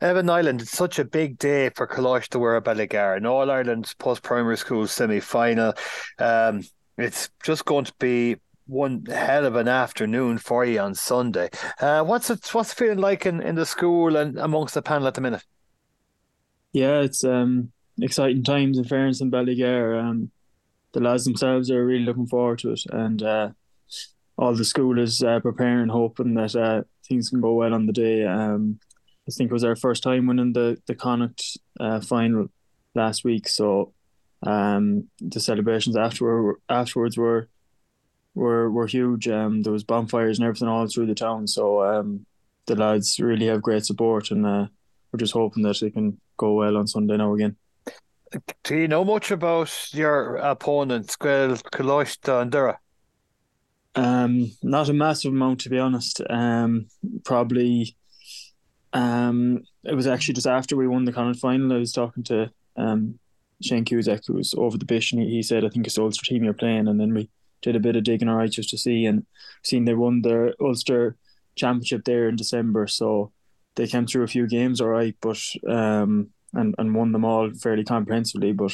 Evan Niland, it's such a big day for Coláiste Mhuire Ballygar, an All Ireland post primary school semi final. Um, it's just going to be one hell of an afternoon for you on Sunday. Uh, what's it? What's it feeling like in, in the school and amongst the panel at the minute? Yeah, it's um, exciting times in fairness in Ballygar. Um, the lads themselves are really looking forward to it, and uh, all the school is uh, preparing, hoping that uh, things can go well on the day. Um, I think it was our first time winning the the Connacht uh, final last week, so um, the celebrations after afterwards were were were huge. Um, there was bonfires and everything all through the town, so um, the lads really have great support, and uh, we're just hoping that it can go well on Sunday now again. Do you know much about your opponent, Squel Coláiste and Dura? Um, not a massive amount to be honest. Um, probably. Um, it was actually just after we won the Connacht final. I was talking to um Shane Cusack, who was over the pitch, and he, he said, "I think it's Ulster team you're playing." And then we did a bit of digging, alright, just to see, and seen they won the Ulster championship there in December, so they came through a few games, alright, but um, and and won them all fairly comprehensively, but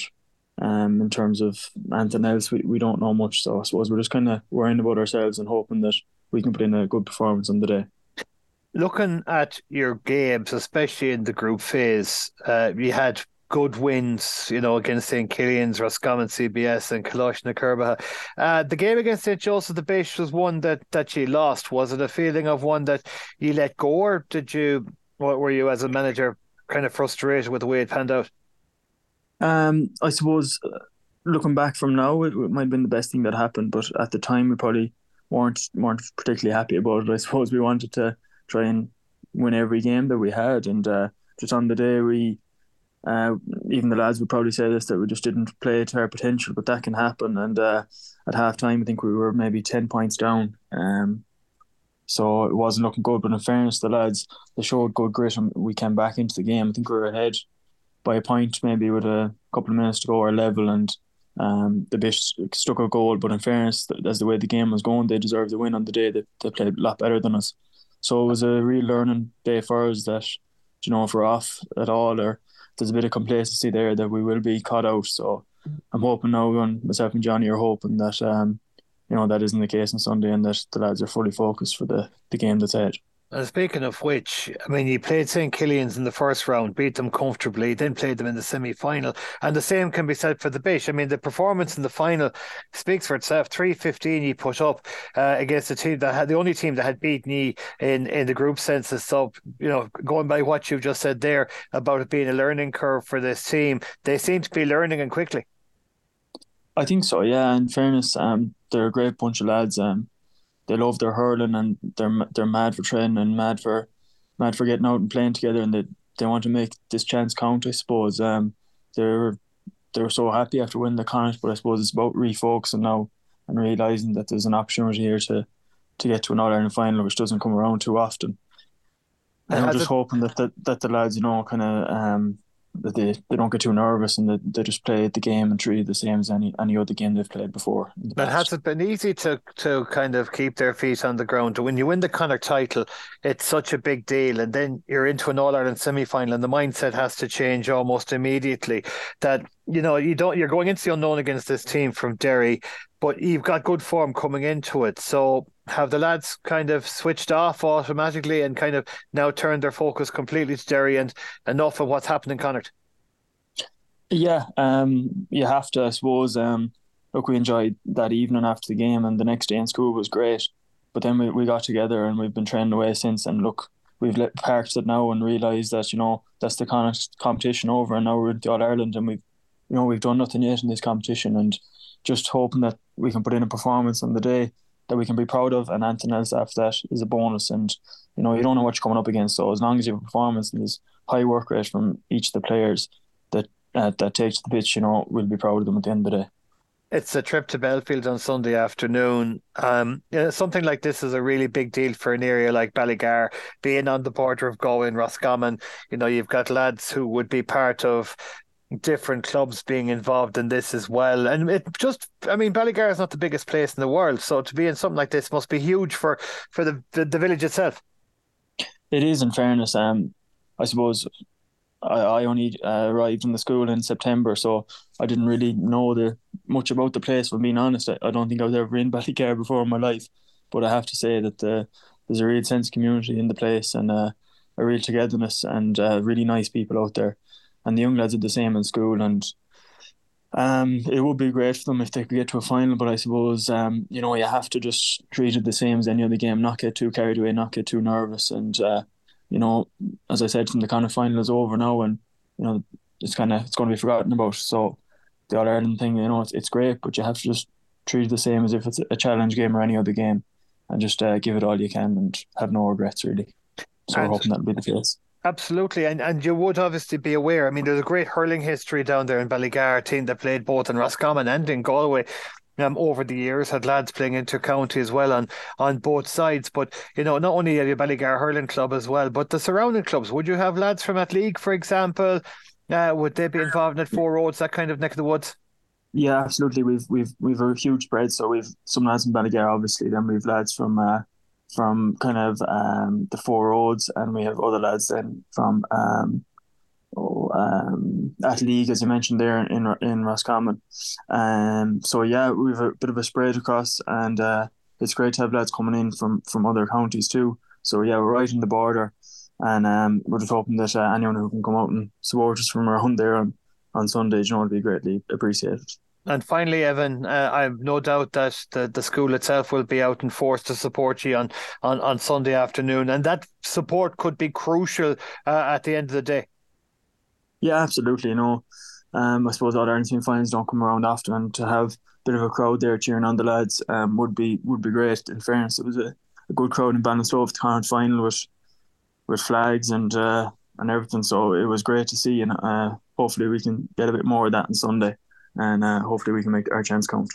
um, in terms of anything else, we, we don't know much. So I suppose we're just kind of worrying about ourselves and hoping that we can put in a good performance on the day. Looking at your games, especially in the group phase, uh, you had good wins, you know, against St. Killian's, Roscommon CBS and Coláiste na Uh, the game against St. Joseph the Bish was one that, that you lost. Was it a feeling of one that you let go or did you, what were you as a manager kind of frustrated with the way it panned out? Um, I suppose uh, looking back from now, it, it might have been the best thing that happened, but at the time we probably weren't weren't particularly happy about it. I suppose we wanted to try and win every game that we had, and uh, just on the day we, uh, even the lads would probably say this that we just didn't play to our potential, but that can happen. And uh, at half time, I think we were maybe ten points down. Um, so it wasn't looking good. But in fairness, the lads they showed good grit, and we came back into the game. I think we were ahead by a point, maybe with a couple of minutes to go, or level, and um, the Bish stuck a goal. But in fairness, as the way the game was going, they deserved the win on the day. They, they played a lot better than us. So it was a real learning day for us that, you know, if we're off at all or there's a bit of complacency there, that we will be caught out. So I'm hoping now, and myself and Johnny are hoping that, um, you know, that isn't the case on Sunday and that the lads are fully focused for the, the game that's ahead. And speaking of which, I mean, you played St. Killian's in the first round, beat them comfortably, then played them in the semi final. And the same can be said for the Bish. I mean, the performance in the final speaks for itself. 315 you put up uh, against the team that had the only team that had beaten you in, in the group census. So, you know, going by what you've just said there about it being a learning curve for this team, they seem to be learning and quickly. I think so, yeah. In fairness, um, they're a great bunch of lads. Um, they love their hurling and they're they're mad for training and mad for mad for getting out and playing together and they they want to make this chance count. I suppose um they're they're so happy after winning the Connacht, but I suppose it's about refocusing now and realizing that there's an opportunity here to to get to an All Ireland final, which doesn't come around too often. And I'm just it, hoping that, that that the lads, you know, kind of um, that they, they don't get too nervous and that they just play the game and treat it the same as any any other game they've played before. But has it been easy to to kind of keep their feet on the ground? When you win the Connacht title, it's such a big deal, and then you're into an All Ireland semi final, and the mindset has to change almost immediately. That you know you don't you're going into the unknown against this team from Derry, but you've got good form coming into it. So have the lads kind of switched off automatically and kind of now turned their focus completely to Derry and enough of what's happened in Connacht? Yeah, um, you have to, I suppose. Um, look, we enjoyed that evening after the game, and the next day in school was great. But then we, we got together and we've been training away since. And look, we've let parked it now and realised that you know that's the of competition over, and now we're in the All Ireland, and we've you know we've done nothing yet in this competition, and just hoping that we can put in a performance on the day that we can be proud of, and anything else after that is a bonus. And you know, you don't know what you're coming up against. So as long as you have performance and there's high work rate from each of the players that uh, that takes the pitch, you know, we'll be proud of them at the end of the day. It's a trip to Belfield on Sunday afternoon. Um, you know, something like this is a really big deal for an area like Ballygar, being on the border of Galway and Roscommon. You know, you've got lads who would be part of different clubs being involved in this as well. And it just, I mean, Ballygar is not the biggest place in the world, so to be in something like this must be huge for for the the, the village itself. It is, in fairness. Um, I suppose I, I only uh, arrived in the school in September, so I didn't really know the much about the place. For being honest, I, I don't think I was ever in Ballygar before in my life, but I have to say that the, there's a real sense of community in the place and uh, a real togetherness and uh, really nice people out there. And the young lads are the same in school, and um, it would be great for them if they could get to a final. But I suppose um, you know you have to just treat it the same as any other game, not get too carried away, not get too nervous, and uh, you know, as I said, from the kind of final is over now, and you know, it's kind of it's going to be forgotten about. So the All Ireland thing, you know, it's, it's great, but you have to just treat it the same as if it's a challenge game or any other game, and just uh, give it all you can and have no regrets really. So and, we're hoping that'll be the case. Absolutely, and and you would obviously be aware. I mean, there's a great hurling history down there in Ballygar, team that played both in Roscommon and in Galway um, over the years, had lads playing into county as well on on both sides. But you know, not only have your Ballygar hurling club as well, but the surrounding clubs. Would you have lads from Athleague, for example? Uh, would they be involved in Four Roads, that kind of neck of the woods? Yeah, absolutely. We've we've we've a huge spread. So we've some lads from Ballygar, obviously. Then we've lads from uh, from kind of um, the Four Roads, and we have other lads then from um, oh, um, Athleague, as you mentioned there in in Roscommon. Um, so yeah, we have a bit of a spread across, and uh, it's great to have lads coming in from from other counties too. So yeah, we're right in the border, and um, we're just hoping that uh, anyone who can come out and support us from around there on, on Sunday, you know, would be greatly appreciated. And finally, Evan, uh, I have no doubt that the, the school itself will be out in force to support you on, on, on Sunday afternoon. And that support could be crucial uh, at the end of the day. Yeah, absolutely. You know, um, I suppose all Ireland team finals don't come around often, and to have a bit of a crowd there cheering on the lads um, would be would be great. In fairness, it was a, a good crowd in Ballinasloe the current final with with flags and uh, and everything. So it was great to see, and uh, hopefully we can get a bit more of that on Sunday, and uh, hopefully we can make our chance count.